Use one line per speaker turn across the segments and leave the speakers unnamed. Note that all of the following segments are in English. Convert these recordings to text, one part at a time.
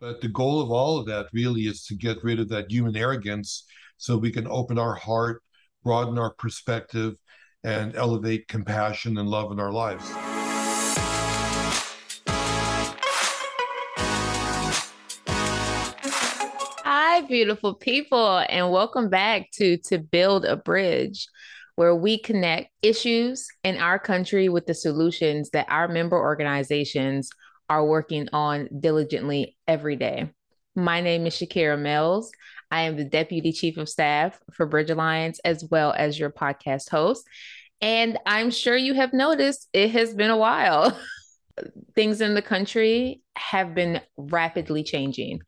But the goal of all of that really is to get rid of that human arrogance so we can open our heart, broaden our perspective, and elevate compassion and love in our lives.
Hi, beautiful people, and welcome back to To Build a Bridge, where we connect issues in our country with the solutions that our member organizations are working on diligently every day. My name is Shakira Mills. I am the Deputy Chief of Staff for Bridge Alliance, as well as your podcast host. And I'm sure you have noticed it has been a while. Things in the country have been rapidly changing.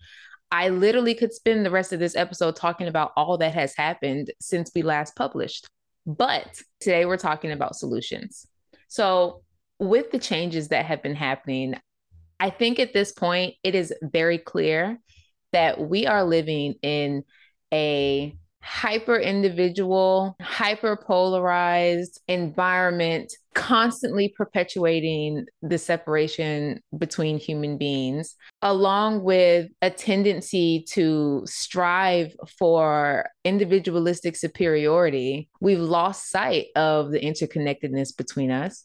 I literally could spend the rest of this episode talking about all that has happened since we last published. But today we're talking about solutions. So, with the changes that have been happening, I think at this point, it is very clear that we are living in a hyper individual, hyper polarized environment, constantly perpetuating the separation between human beings, along with a tendency to strive for individualistic superiority. We've lost sight of the interconnectedness between us.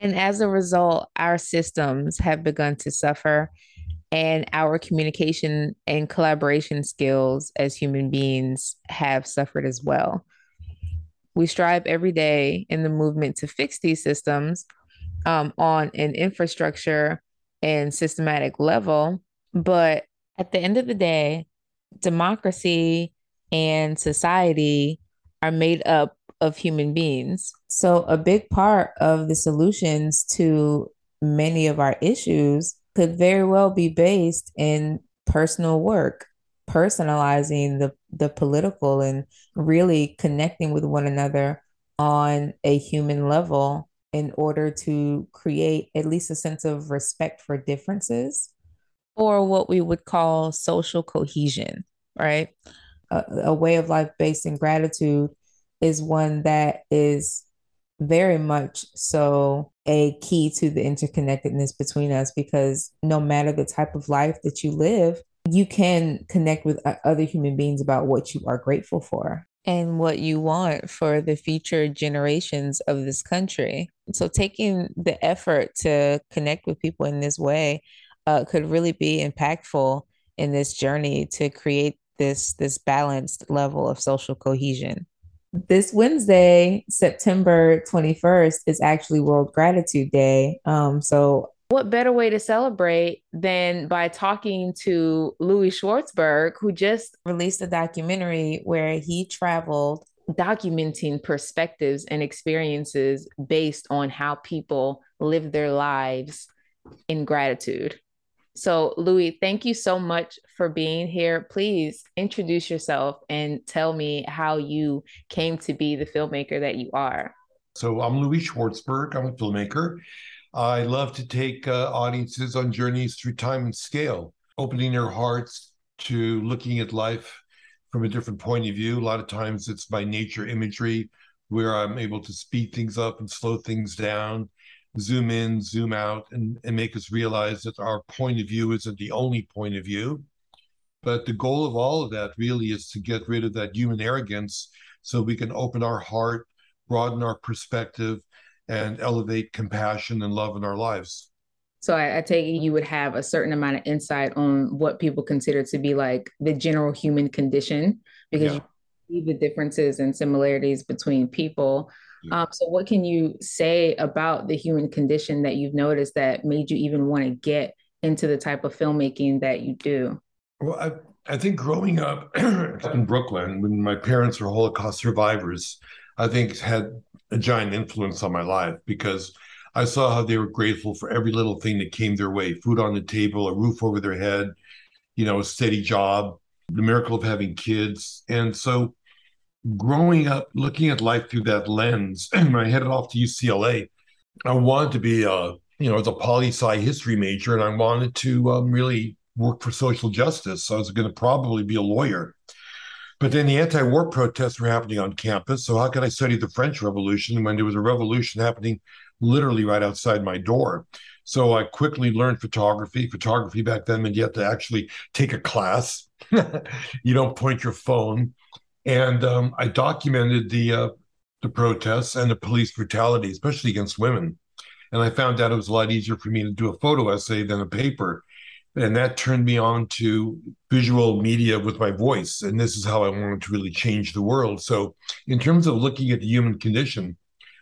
And as a result, our systems have begun to suffer, and our communication and collaboration skills as human beings have suffered as well. We strive every day in the movement to fix these systems um, on an infrastructure and systematic level. But at the end of the day, democracy and society are made up of human beings. So, a big part of the solutions to many of our issues could very well be based in personal work, personalizing the, the political and really connecting with one another on a human level in order to create at least a sense of respect for differences or what we would call social cohesion, right? A, a way of life based in gratitude is one that is very much so a key to the interconnectedness between us because no matter the type of life that you live, you can connect with other human beings about what you are grateful for and what you want for the future generations of this country. So, taking the effort to connect with people in this way uh, could really be impactful in this journey to create this this balanced level of social cohesion this Wednesday, September 21st, is actually World Gratitude Day. Um, so, what better way to celebrate than by talking to Louie Schwartzberg, who just released a documentary where he traveled documenting perspectives and experiences based on how people live their lives in gratitude. So, Louie, thank you so much for being here. Please introduce yourself and tell me how you came to be the filmmaker that you are.
So, I'm Louie Schwartzberg. I'm a filmmaker. I love to take uh, audiences on journeys through time and scale, opening their hearts to looking at life from a different point of view. A lot of times it's by nature imagery where I'm able to speed things up and slow things down zoom in, zoom out, and, and make us realize that our point of view isn't the only point of view. But the goal of all of that really is to get rid of that human arrogance so we can open our heart, broaden our perspective, and elevate compassion and love in our lives.
So I, I take it you would have a certain amount of insight on what people consider to be like the general human condition because yeah. you see the differences and similarities between people um, so, what can you say about the human condition that you've noticed that made you even want to get into the type of filmmaking that you do?
Well, I, I think growing up in Brooklyn, when my parents were Holocaust survivors, I think had a giant influence on my life because I saw how they were grateful for every little thing that came their way food on the table, a roof over their head, you know, a steady job, the miracle of having kids. And so growing up, looking at life through that lens, when I headed off to UCLA, I wanted to be a, you know, as a poli sci history major, and I wanted to um, really work for social justice. So I was going to probably be a lawyer. But then the anti war protests were happening on campus. So how could I study the French Revolution when there was a revolution happening literally right outside my door? So I quickly learned photography. Photography back then meant you have to actually take a class. you don't point your phone. And um, I documented the uh, the protests and the police brutality, especially against women. And I found out it was a lot easier for me to do a photo essay than a paper. And that turned me on to visual media with my voice. And this is how I wanted to really change the world. So, in terms of looking at the human condition,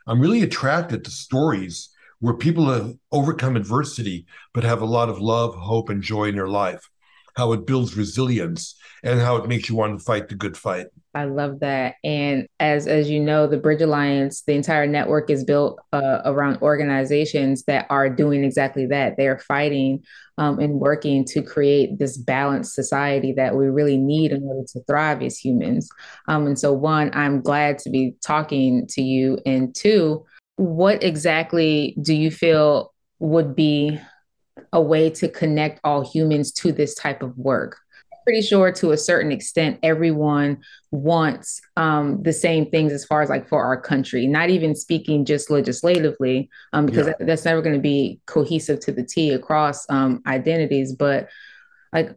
I'm really attracted to stories where people have overcome adversity, but have a lot of love, hope, and joy in their life, how it builds resilience, and how it makes you want to fight the good fight.
I love that. And as as you know, the Bridge Alliance, the entire network is built uh, around organizations that are doing exactly that. They are fighting um, and working to create this balanced society that we really need in order to thrive as humans. Um, and so, one, I'm glad to be talking to you, and two, what exactly do you feel would be a way to connect all humans to this type of work? Pretty sure to a certain extent everyone wants um, the same things as far as like for our country not even speaking just legislatively um, because yeah. that's never going to be cohesive to the t across um, identities but like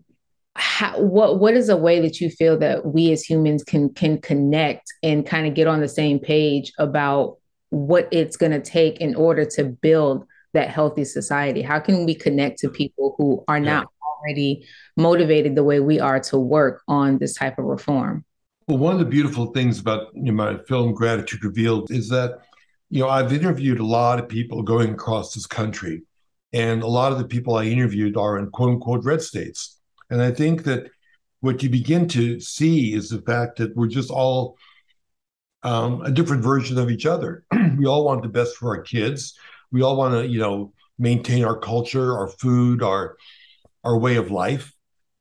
how, what what is a way that you feel that we as humans can can connect and kind of get on the same page about what it's going to take in order to build that healthy society how can we connect to people who are not already motivated the way we are to work on this type of reform.
Well, one of the beautiful things about you know, my film Gratitude Revealed is that, you know, I've interviewed a lot of people going across this country, and a lot of the people I interviewed are in quote unquote red states. And I think that what you begin to see is the fact that we're just all um, a different version of each other. we all want the best for our kids. We all want to, you know, maintain our culture, our food, our our way of life.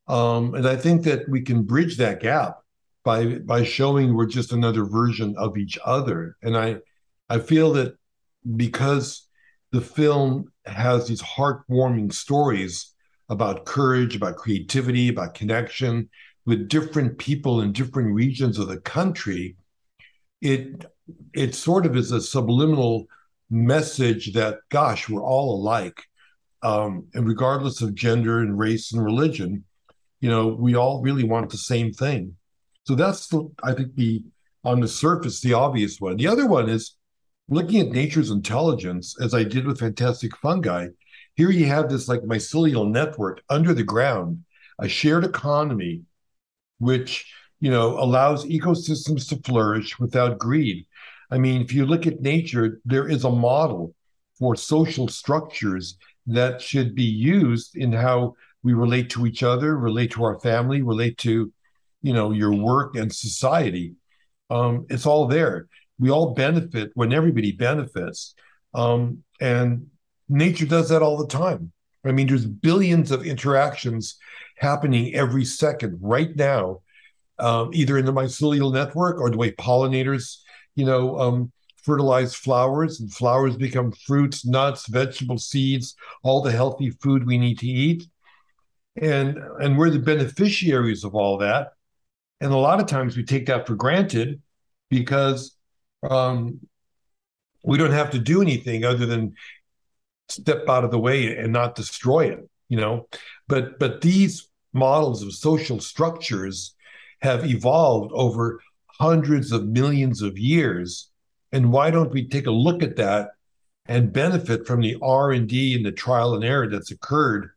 Um, and I think that we can bridge that gap by by showing we're just another version of each other. And I I feel that because the film has these heartwarming stories about courage, about creativity, about connection with different people in different regions of the country, it it sort of is a subliminal message that gosh, we're all alike. Um, and regardless of gender and race and religion, you know, we all really want the same thing. So that's the, I think the on the surface the obvious one. The other one is looking at nature's intelligence, as I did with Fantastic Fungi. Here you have this like mycelial network under the ground, a shared economy, which you know allows ecosystems to flourish without greed. I mean, if you look at nature, there is a model for social structures that should be used in how we relate to each other, relate to our family, relate to, you know, your work and society. Um, it's all there. We all benefit when everybody benefits. Um, and nature does that all the time. I mean, there's billions of interactions happening every second right now, um, either in the mycelial network or the way pollinators, you know, um, fertilize flowers and flowers become fruits, nuts, vegetable seeds, all the healthy food we need to eat. And and we're the beneficiaries of all that. And a lot of times we take that for granted because um, we don't have to do anything other than step out of the way and not destroy it, you know. But but these models of social structures have evolved over hundreds of millions of years and why don't we take a look at that and benefit from the r&d and the trial and error that's occurred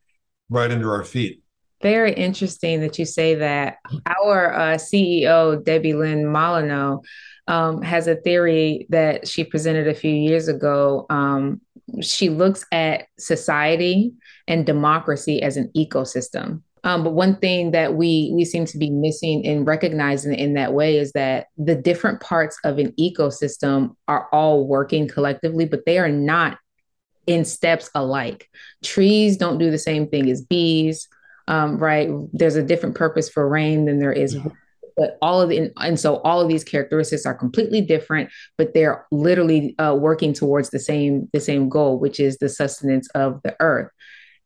right under our feet?
Very interesting that you say that. Our uh, ceo Debilyn Molineaux um, has a theory that she presented a few years ago. Um, she looks at society and democracy as an ecosystem um, but one thing that we we seem to be missing in recognizing in that way is that the different parts of an ecosystem are all working collectively, but they are not in steps alike. Trees don't do the same thing as bees, um, right? There's a different purpose for rain than there is. But all of the and so all of these characteristics are completely different, but they're literally uh, working towards the same the same goal, which is the sustenance of the earth.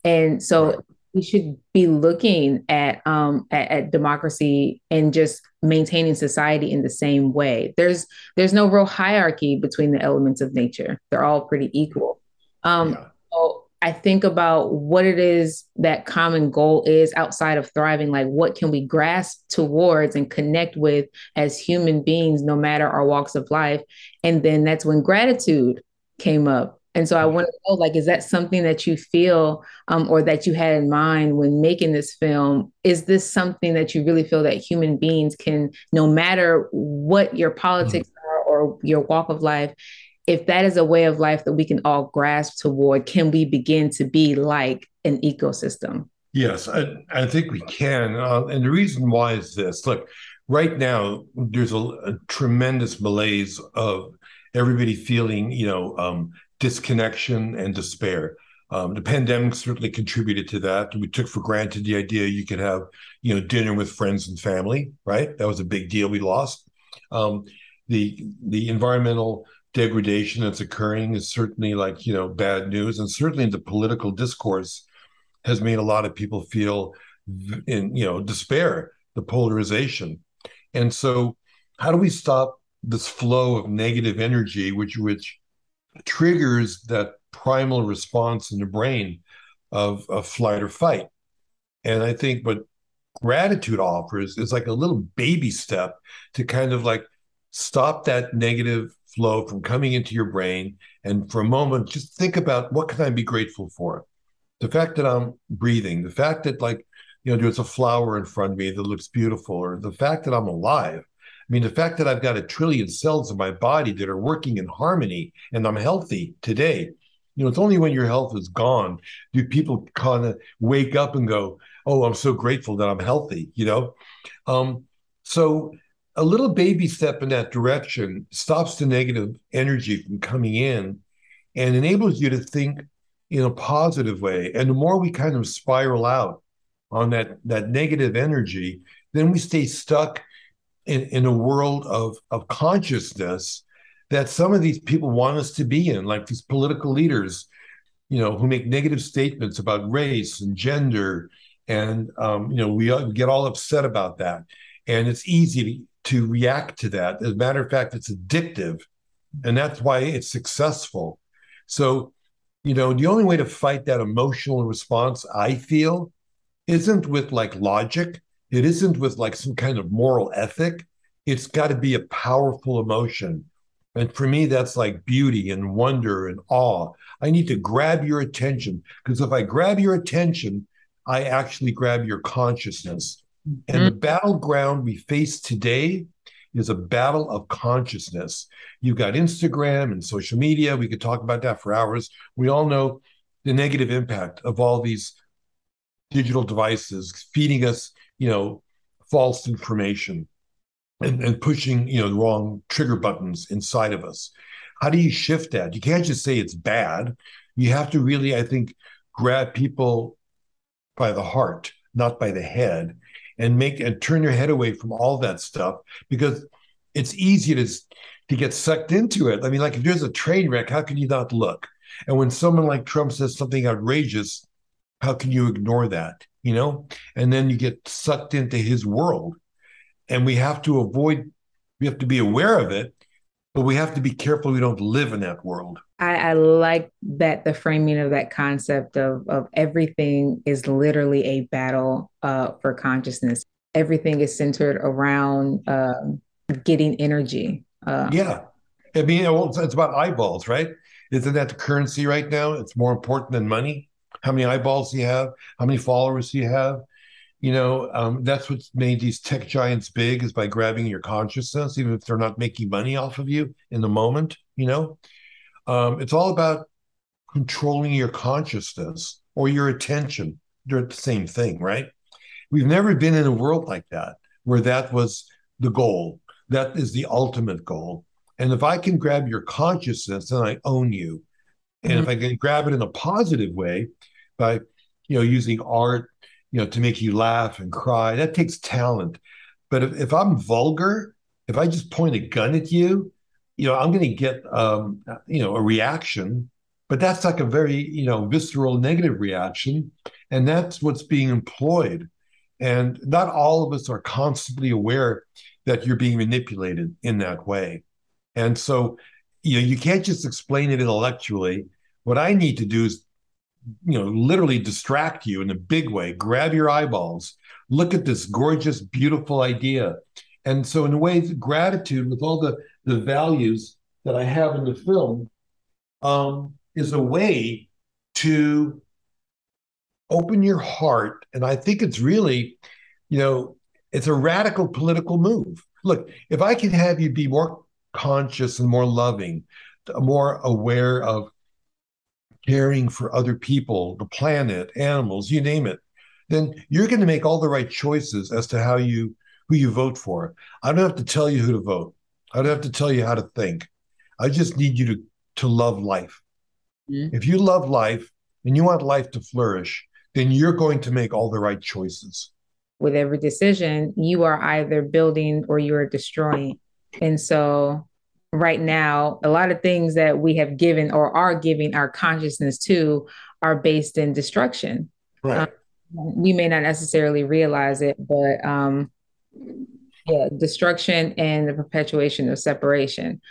And so we should be looking at um at, at, democracy and just maintaining society in the same way there's there's no real hierarchy between the elements of nature they're all pretty equal um yeah. so I think about what it is that common goal is outside of thriving. Like, what can we grasp towards and connect with as human beings, no matter our walks of life? And then that's when gratitude came up. And so I want to know, like, is that something that you feel um, or that you had in mind when making this film? Is this something that you really feel that human beings can, no matter what your politics mm-hmm. are or your walk of life, if that is a way of life that we can all grasp toward, can we begin to be like an ecosystem?
Yes, I, I think we can. Uh, and the reason why is this look, right now, there's a, a tremendous malaise of everybody feeling, you know, um, disconnection and despair. Um, the pandemic certainly contributed to that. We took for granted the idea you could have, you know, dinner with friends and family. Right, that was a big deal. We lost. Um, the the environmental degradation that's occurring is certainly like you know bad news and certainly the political discourse has made a lot of people feel in you know despair the polarization and so how do we stop this flow of negative energy which which triggers that primal response in the brain of, of flight or fight and i think what gratitude offers is like a little baby step to kind of like stop that negative flow from coming into your brain. And for a moment, just think about what can I be grateful for? The fact that I'm breathing, the fact that, like, you know, there's a flower in front of me that looks beautiful, or the fact that I'm alive. I mean, the fact that I've got a trillion cells in my body that are working in harmony and I'm healthy today. You know, it's only when your health is gone do people kind of wake up and go, "Oh, I'm so grateful that I'm healthy." You know, um, so a little baby step in that direction stops the negative energy from coming in and enables you to think in a positive way. And the more we kind of spiral out on that, that negative energy, then we stay stuck in, in a world of, of consciousness that some of these people want us to be in, like these political leaders, you know, who make negative statements about race and gender. And, um, you know, we get all upset about that. And it's easy to react to that. As a matter of fact, it's addictive, and that's why it's successful. So, you know, the only way to fight that emotional response, I feel, isn't with like logic. It isn't with like some kind of moral ethic. It's got to be a powerful emotion. And for me, that's like beauty and wonder and awe. I need to grab your attention because if I grab your attention, I actually grab your consciousness. And mm-hmm. the battleground we face today is a battle of consciousness. You've got Instagram and social media. We could talk about that for hours. We all know the negative impact of all these digital devices feeding us, you know, false information and, and pushing, you know, the wrong trigger buttons inside of us. How do you shift that? You can't just say it's bad. You have to really, I think, grab people by the heart, not by the head, and make and turn your head away from all that stuff because it's easy to to get sucked into it. I mean, like if there's a train wreck, how can you not look? And when someone like Trump says something outrageous, how can you ignore that? You know, and then you get sucked into his world. And we have to avoid, we have to be aware of it, but we have to be careful we don't live in that world.
I, I, like that the framing of that concept of of everything is literally a battle uh, for consciousness. Everything is centered around um, getting energy.
Uh, yeah, I mean, it's about eyeballs, right? Isn't that the currency right now? It's more important than money. How many eyeballs do you have? How many followers do you have? You know, um, that's what's made these tech giants big is by grabbing your consciousness, even if they're not making money off of you in the moment. You know, um, it's all about controlling your consciousness or your attention. They're the same thing, right? We've never been in a world like that where that was the goal. That is the ultimate goal. And if I can grab your consciousness, then I own you. And mm-hmm. if I can grab it in a positive way by, you know, using art, you know, to make you laugh and cry, that takes talent. But if, if I'm vulgar, if I just point a gun at you you know, I'm going to get, um, you know, a reaction, but that's like a very, you know, visceral negative reaction. And that's what's being employed. And not all of us are constantly aware that you're being manipulated in that way. And so, you know, you can't just explain it intellectually. What I need to do is you know, literally distract you in a big way, grab your eyeballs, look at this gorgeous, beautiful idea. And so, in a way, gratitude with all the, the values that I have in the film um, is a way to open your heart. And I think it's really, you know, it's a radical political move. Look, if I can have you be more conscious and more loving, more aware of caring for other people, the planet, animals, you name it, then you're going to make all the right choices as to how you who you vote for. I don't have to tell you who to vote. I don't have to tell you how to think. I just need you to to love life. Mm-hmm. If you love life and you want life to flourish, then you're going to make all the right choices.
With every decision, you are either building or you are destroying. And so right now, a lot of things that we have given or are giving our consciousness to are based in destruction. Right. Um, we may not necessarily realize it, but um, yeah, destruction and the perpetuation of separation.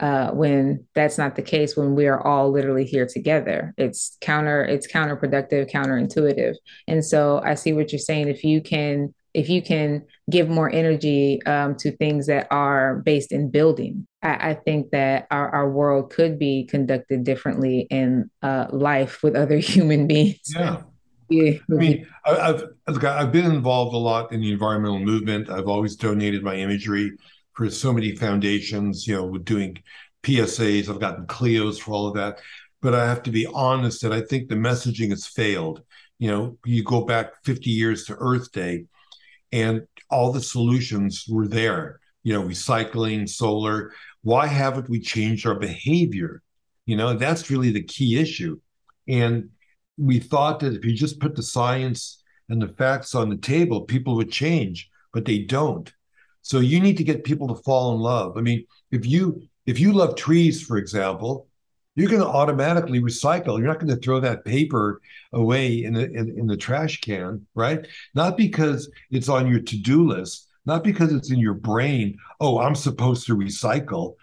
Uh, when that's not the case, when we are all literally here together, it's counter, it's counterproductive, counterintuitive. And so I see what you're saying. If you can if you can give more energy um, to things that are based in building, I, I think that our, our, world could be conducted differently in uh, life with other human beings.
Yeah. Yeah. I mean, I've I've been involved a lot in the environmental movement. I've always donated my imagery for so many foundations. You know, doing PSAs. I've gotten Clios for all of that. But I have to be honest that I think the messaging has failed. You know, you go back 50 years to Earth Day, and all the solutions were there you know recycling solar. Why haven't we changed our behavior? You know that's really the key issue. And we thought that if you just put the science and the facts on the table people would change but they don't. So you need to get people to fall in love. I mean if you if you love trees for example you're going to automatically recycle. You're not going to throw that paper away in the in, in the trash can, right? Not because it's on your to-do list, not because it's in your brain. Oh, I'm supposed to recycle.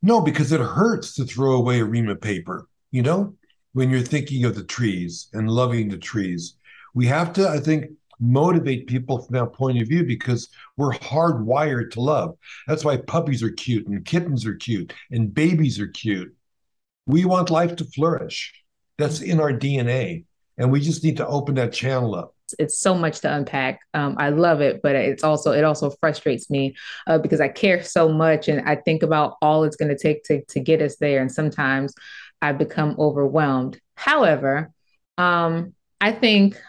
No, because it hurts to throw away a ream of paper. You know, when you're thinking of the trees and loving the trees, we have to, I think, motivate people from that point of view because we're hardwired to love. That's why puppies are cute and kittens are cute and babies are cute we want life to flourish. That's in our DNA. And we just need to open that channel up.
It's so much to unpack. Um, I love it, but it's also it also frustrates me uh, because I care so much and I think about all it's going to take to to get us there. And sometimes I become overwhelmed. However, um, I think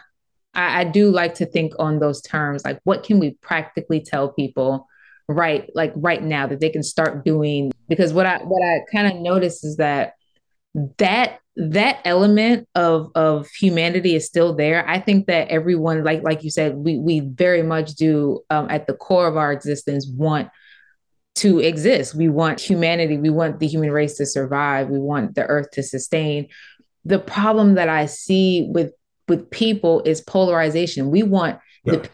I, I do like to think on those terms, like what can we practically tell people right, like right now that they can start doing? Because what I what I kind of notice is that that that element of of humanity is still there. I think that everyone like like you said we we very much do um, at the core of our existence want to exist. We want humanity. We want the human race to survive. We want the earth to sustain. The problem that i see with with people is polarization. We want yeah. the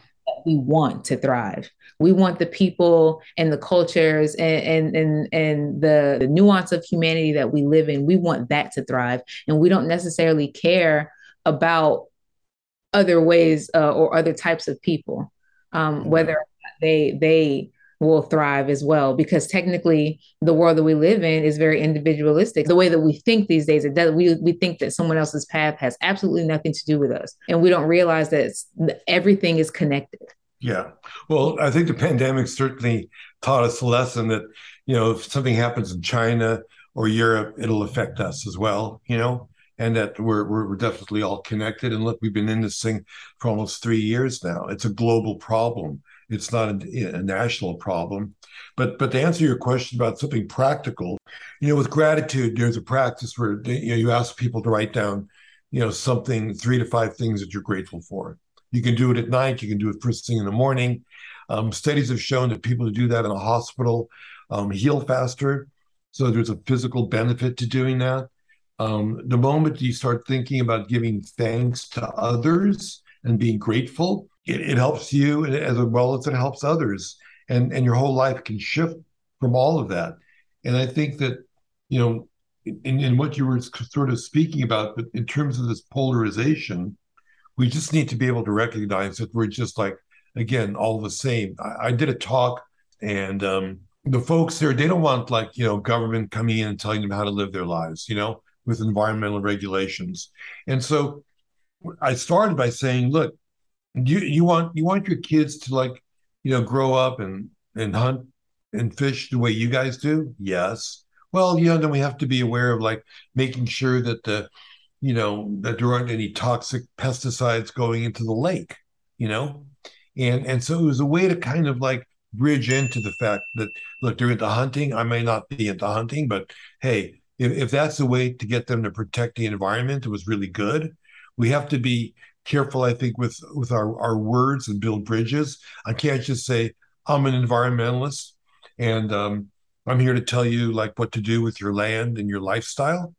we want to thrive we want the people and the cultures and and and, and the, the nuance of humanity that we live in we want that to thrive. And we don't necessarily care about other ways uh, or other types of people um, mm-hmm. whether they they will thrive as well. Because technically the world that we live in is very individualistic. The way that we think these days it does we, we think that someone else's path has absolutely nothing to do with us. And we don't realize that everything is connected
yeah. Well, I think the pandemic certainly taught us a lesson that, you know, if something happens in China or Europe, it'll affect us as well, you know, and that we're, we're definitely all connected. And look, we've been in this thing for almost three years now. It's a global problem. It's not a, a national problem. But but to answer your question about something practical, you know, with gratitude, there's a practice where you know you ask people to write down, you know, something three to five things that you're grateful for you can do it at night. You can do it first thing in the morning. Um, studies have shown that people who do that in a hospital um, heal faster. So there's a physical benefit to doing that. Um, the moment you start thinking about giving thanks to others and being grateful, it, it helps you as well as it helps others. And, and your whole life can shift from all of that. And I think that, you know, in, in what you were sort of speaking about, but in terms of this polarization, we just need to be able to recognize that we're just like again all the same. I, I did a talk, and um, the folks there they don't want like you know government coming in and telling them how to live their lives, you know, with environmental regulations. And so I started by saying, look, you you want you want your kids to like you know grow up and and hunt and fish the way you guys do? Yes. Well, you know, then we have to be aware of like making sure that the, you know, that there aren't any toxic pesticides going into the lake, you know? And and so it was a way to kind of like bridge into the fact that look, they're into hunting. I may not be into hunting, but hey, if, if that's the way to get them to protect the environment, it was really good. We have to be careful, I think, with with our, our words and build bridges. I can't just say, I'm an environmentalist and um, I'm here to tell you like what to do with your land and your lifestyle.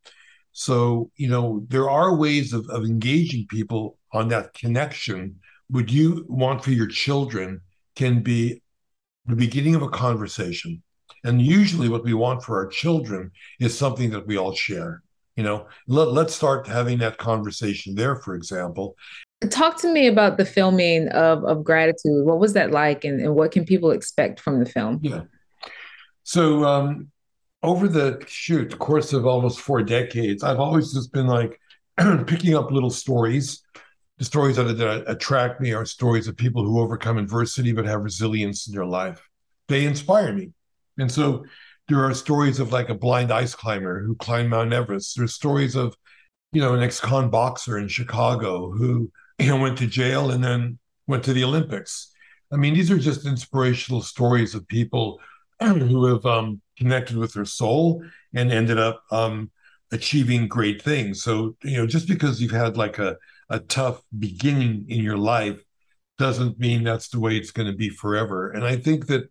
So, you know, there are ways of, of engaging people on that connection. Would you want for your children can be the beginning of a conversation. And usually what we want for our children is something that we all share. You know, let, let's start having that conversation there, for example.
Talk to me about the filming of, of gratitude. What was that like and, and what can people expect from the film?
Yeah. So um, over the shoot the course of almost four decades, I've always just been like picking up little stories. The stories that, that attract me are stories of people who overcome adversity but have resilience in their life. They inspire me, and so there are stories of like a blind ice climber who climbed Mount Everest. There's stories of you know an ex-con boxer in Chicago who you know went to jail and then went to the Olympics. I mean, these are just inspirational stories of people who have um, connected with their soul and ended up um, achieving great things. So, you know, just because you've had like a, a tough beginning in your life doesn't mean that's the way it's going to be forever. And I think that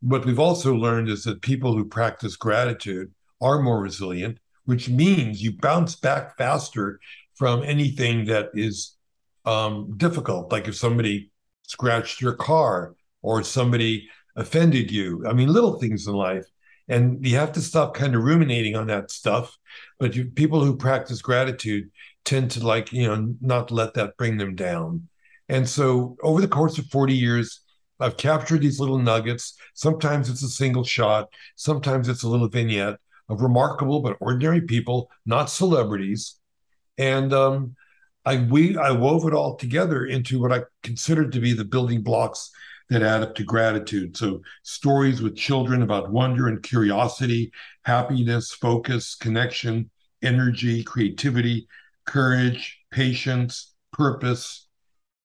what we've also learned is that people who practice gratitude are more resilient, which means you bounce back faster from anything that is um, difficult. Like if somebody scratched your car or somebody offended you. I mean, little things in life. And you have to stop kind of ruminating on that stuff. But you, people who practice gratitude tend to like, you know, not let that bring them down. And so over the course of 40 years, I've captured these little nuggets. Sometimes it's a single shot, sometimes it's a little vignette of remarkable but ordinary people, not celebrities. And um, I we I wove it all together into what I considered to be the building blocks that add up to gratitude. So, stories with children about wonder and curiosity, happiness, focus, connection, energy, creativity, courage, patience, purpose,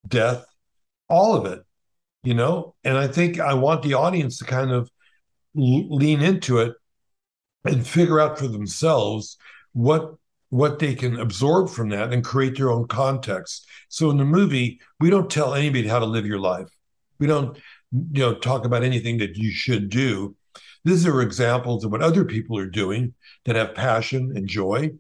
death, all of it, you know? And I think I want the audience to kind of lean into it and figure out for themselves what what they can absorb from that and create their own context. So in the movie, we don't tell anybody how to live your life. We don't, you know, talk about anything that you should do. These are examples of what other people are doing that have passion and joy.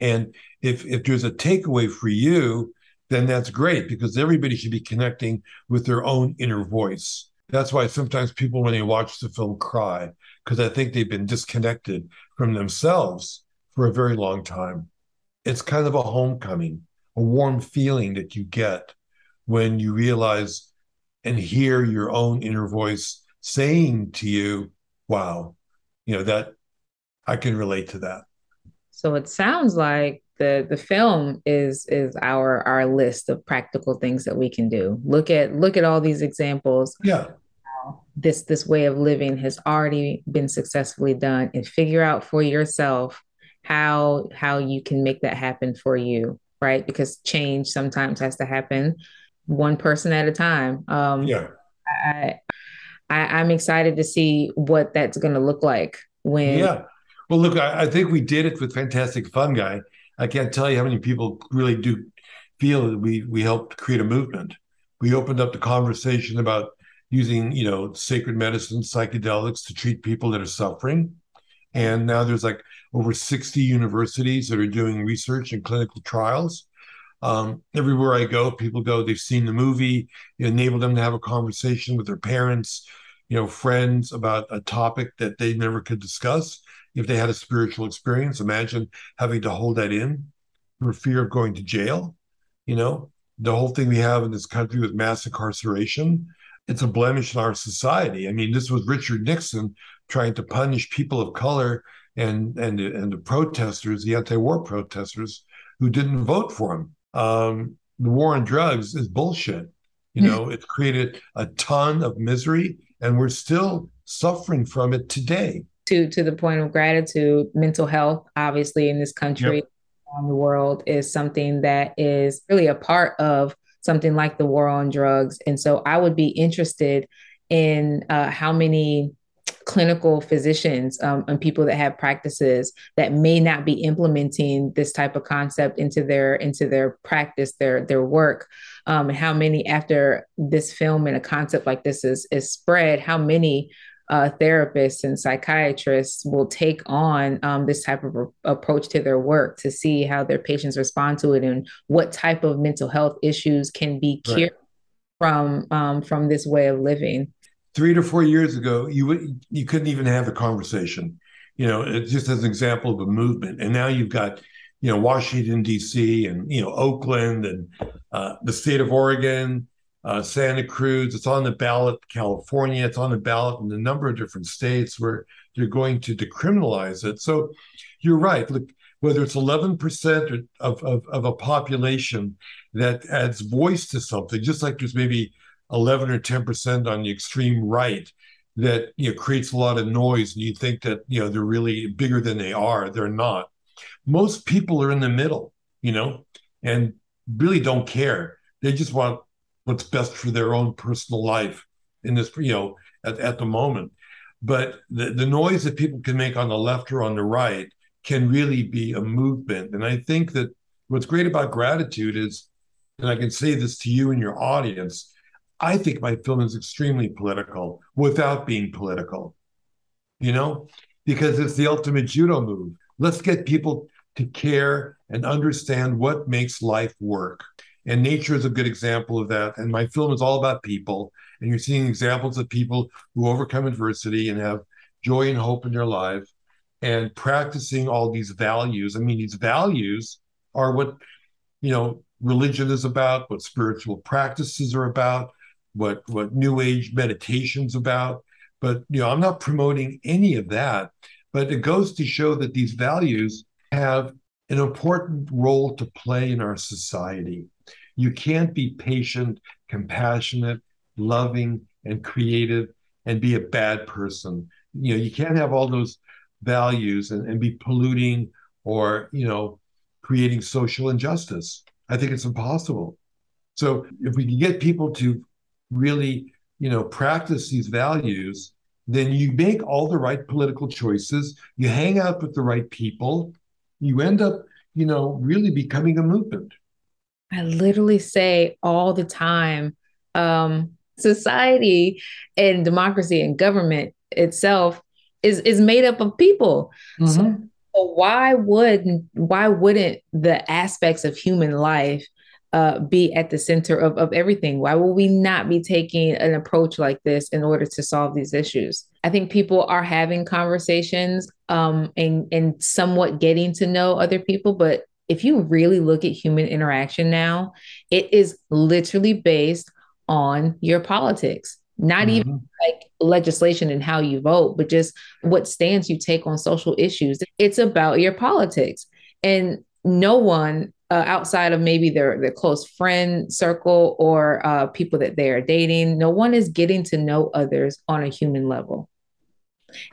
And if if there's a takeaway for you, then that's great because everybody should be connecting with their own inner voice. That's why sometimes people, when they watch the film, cry because I think they've been disconnected from themselves for a very long time. It's kind of a homecoming, a warm feeling that you get when you realize and hear your own inner voice saying to you, wow, you know, that I can relate to that.
So it sounds like the the film is is our our list of practical things that we can do. Look at look at all these examples.
Yeah.
This this way of living has already been successfully done and figure out for yourself how how you can make that happen for you, right? Because change sometimes has to happen one person at a time. Um,
yeah.
I, I, am excited to see what that's going to look like when.
Yeah. Well, look, I, I, think we did it with Fantastic Fungi. I can't tell you how many people really do feel that we we helped create a movement. We opened up the conversation about using, you know, sacred medicine, psychedelics to treat people that are suffering. And now there's like over 60 universities that are doing research and clinical trials um, everywhere I go, people go, they've seen the movie, it enabled them to have a conversation with their parents, you know, friends about a topic that they never could discuss. If they had a spiritual experience, imagine having to hold that in for fear of going to jail. You know, the whole thing we have in this country with mass incarceration, it's a blemish in our society. I mean, this was Richard Nixon trying to punish people of color and and and the protesters, the anti-war protesters who didn't vote for him. Um, the war on drugs is bullshit. You hmm. know, it's created a ton of misery, and we're still suffering from it today.
To to the point of gratitude, mental health, obviously in this country, yep. around the world, is something that is really a part of something like the war on drugs. And so, I would be interested in uh, how many clinical physicians um, and people that have practices that may not be implementing this type of concept into their into their practice their their work um, and how many after this film and a concept like this is is spread how many uh, therapists and psychiatrists will take on um, this type of re- approach to their work to see how their patients respond to it and what type of mental health issues can be cured right. from um, from this way of living
three to four years ago, you would you couldn't even have a conversation. You know, just as an example of a movement. And now you've got, you know, Washington D.C. and you know Oakland and uh, the state of Oregon, uh, Santa Cruz. It's on the ballot. California. It's on the ballot in a number of different states where they're going to decriminalize it. So you're right. Look, whether it's 11% of, of, of a population that adds voice to something, just like there's maybe 11 or 10% on the extreme right that you know creates a lot of noise and you think that you know they're really bigger than they are. They're not. Most people are in the middle you know and really don't care. They just want what's best for their own personal life in this you know at, at the moment. But the, the noise that people can make on the left or on the right can really be a movement. And i think that what's great about gratitude is and i can say this to you and your audience I think my film is extremely political without being political, you know, because it's the ultimate judo move. Let's get people to care and understand what makes life work. And nature is a good example of that. And my film is all about people. And you're seeing examples of people who overcome adversity and have joy and hope in their life and practicing all these values. I mean, these values are what, you know, religion is about, what spiritual practices are about, what what new age meditation's about but you know i'm not promoting any of that but it goes to show that these values have an important role to play in our society. You can't be patient compassionate loving and creative and be a bad person. You know you can't have all those values and, and be polluting or you know creating social injustice. I think it's impossible. So if we can get people to really, you know, practice these values, then you make all the right political choices, you hang out with the right people, you end up, you know, really becoming a movement.
I literally say all the time, um, society and democracy and government itself is is made up of people. Mm-hmm. So why would why wouldn't the aspects of human life uh, be at the center of, of everything? Why will we not be taking an approach like this in order to solve these issues? I think people are having conversations um, and, and somewhat getting to know other people. But if you really look at human interaction now, it is literally based on your politics not mm-hmm. even like legislation and how you vote, but just what stance you take on social issues. It's about your politics. And no one uh, outside of maybe their their close friend circle or uh, people that they are dating. No one is getting to know others on a human level.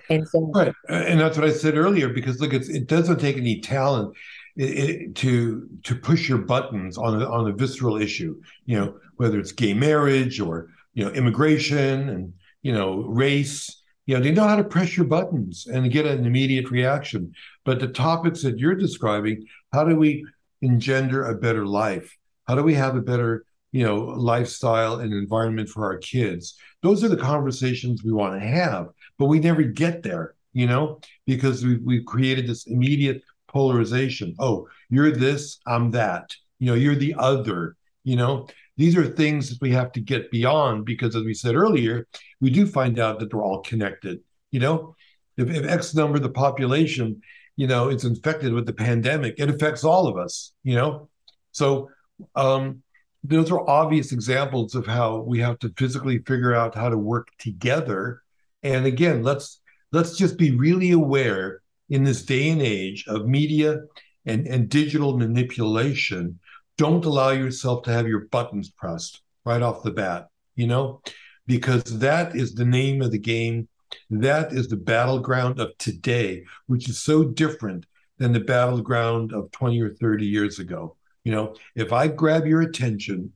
And so, right, and that's what I said earlier. Because look, it doesn't take any talent it, it, to to push your buttons on a, on a visceral issue. You know, whether it's gay marriage or you know immigration and you know race. You know, they know how to press your buttons and get an immediate reaction. But the topics that you're describing, how do we engender a better life? How do we have a better, you know, lifestyle and environment for our kids? Those are the conversations we want to have, but we never get there, you know, because we we've created this immediate polarization. Oh, you're this, I'm that. You know, you're the other. You know, These are things that we have to get beyond because, as we said earlier, we do find out that they're all connected. You know, if, if X number of the population, you know, it's infected with the pandemic, it affects all of us. You know, so um, those are obvious examples of how we have to physically figure out how to work together. And again, let's let's just be really aware in this day and age of media and, and digital manipulation. Don't allow yourself to have your buttons pressed right off the bat, you know, because that is the name of the game. That is the battleground of today, which is so different than the battleground of 20 or 30 years ago. You know, if I grab your attention,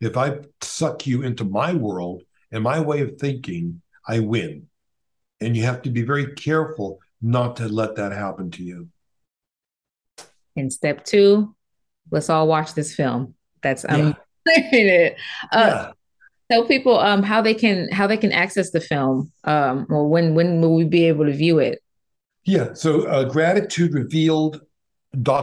if I suck you into my world and my way of thinking, I win. And you have to be very careful not to let that happen to you.
And step two, let's all watch this film. That's I'm yeah. uh, yeah. Tell people um how they can how they can access the film um or when when will we be able to view it?
Yeah, so uh,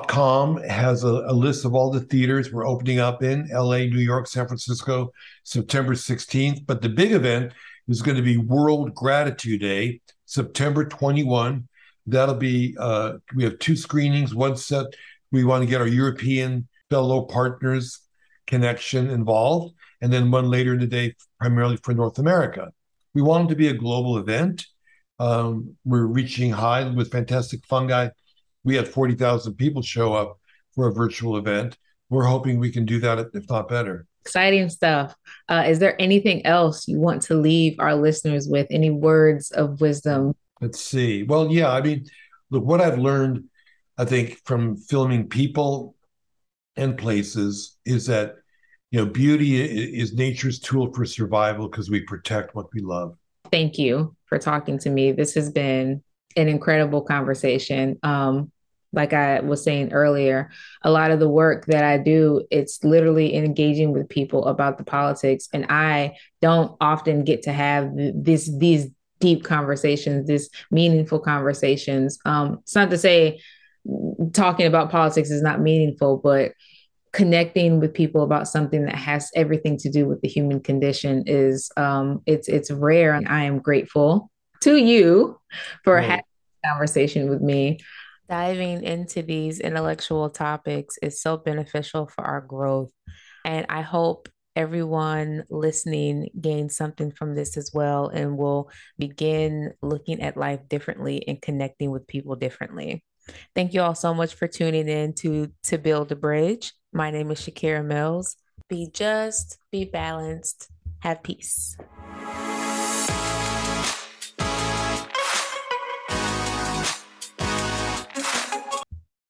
com has a, a, list of all the theaters we're opening up in LA, New York, San Francisco, September 16th. But the big event is going to be World Gratitude Day, September 21. That'll be uh, we have two screenings. One set we want to get our European fellow partners connection involved, and then one later in the day, primarily for North America. We want it to be a global event. Um, we're reaching high with fantastic fungi we had 40,000 people show up for a virtual event. We're hoping we can do that, if not better.
Exciting stuff. Uh, is there anything else you want to leave our listeners with? Any words of wisdom?
Let's see. Well, yeah, I mean, look, what I've learned, I think, from filming people and places is that, you know, beauty is nature's tool for survival because we protect what we love.
Thank you for talking to me. This has been an incredible conversation. Um, like I was saying earlier, a lot of the work that I do, it's literally engaging with people about the politics. And I don't often get to have this these deep conversations, this meaningful conversations. Um, it's not to say talking about politics is not meaningful, but connecting with people about something that has everything to do with the human condition is um, it's it's rare. And I am grateful to you for having a conversation with me. Diving into these intellectual topics is so beneficial for our growth. And I hope everyone listening gains something from this as well and will begin looking at life differently and connecting with people differently. Thank you all so much for tuning in to To Build a Bridge. My name is Shakira Mills. Be just, be balanced, have peace.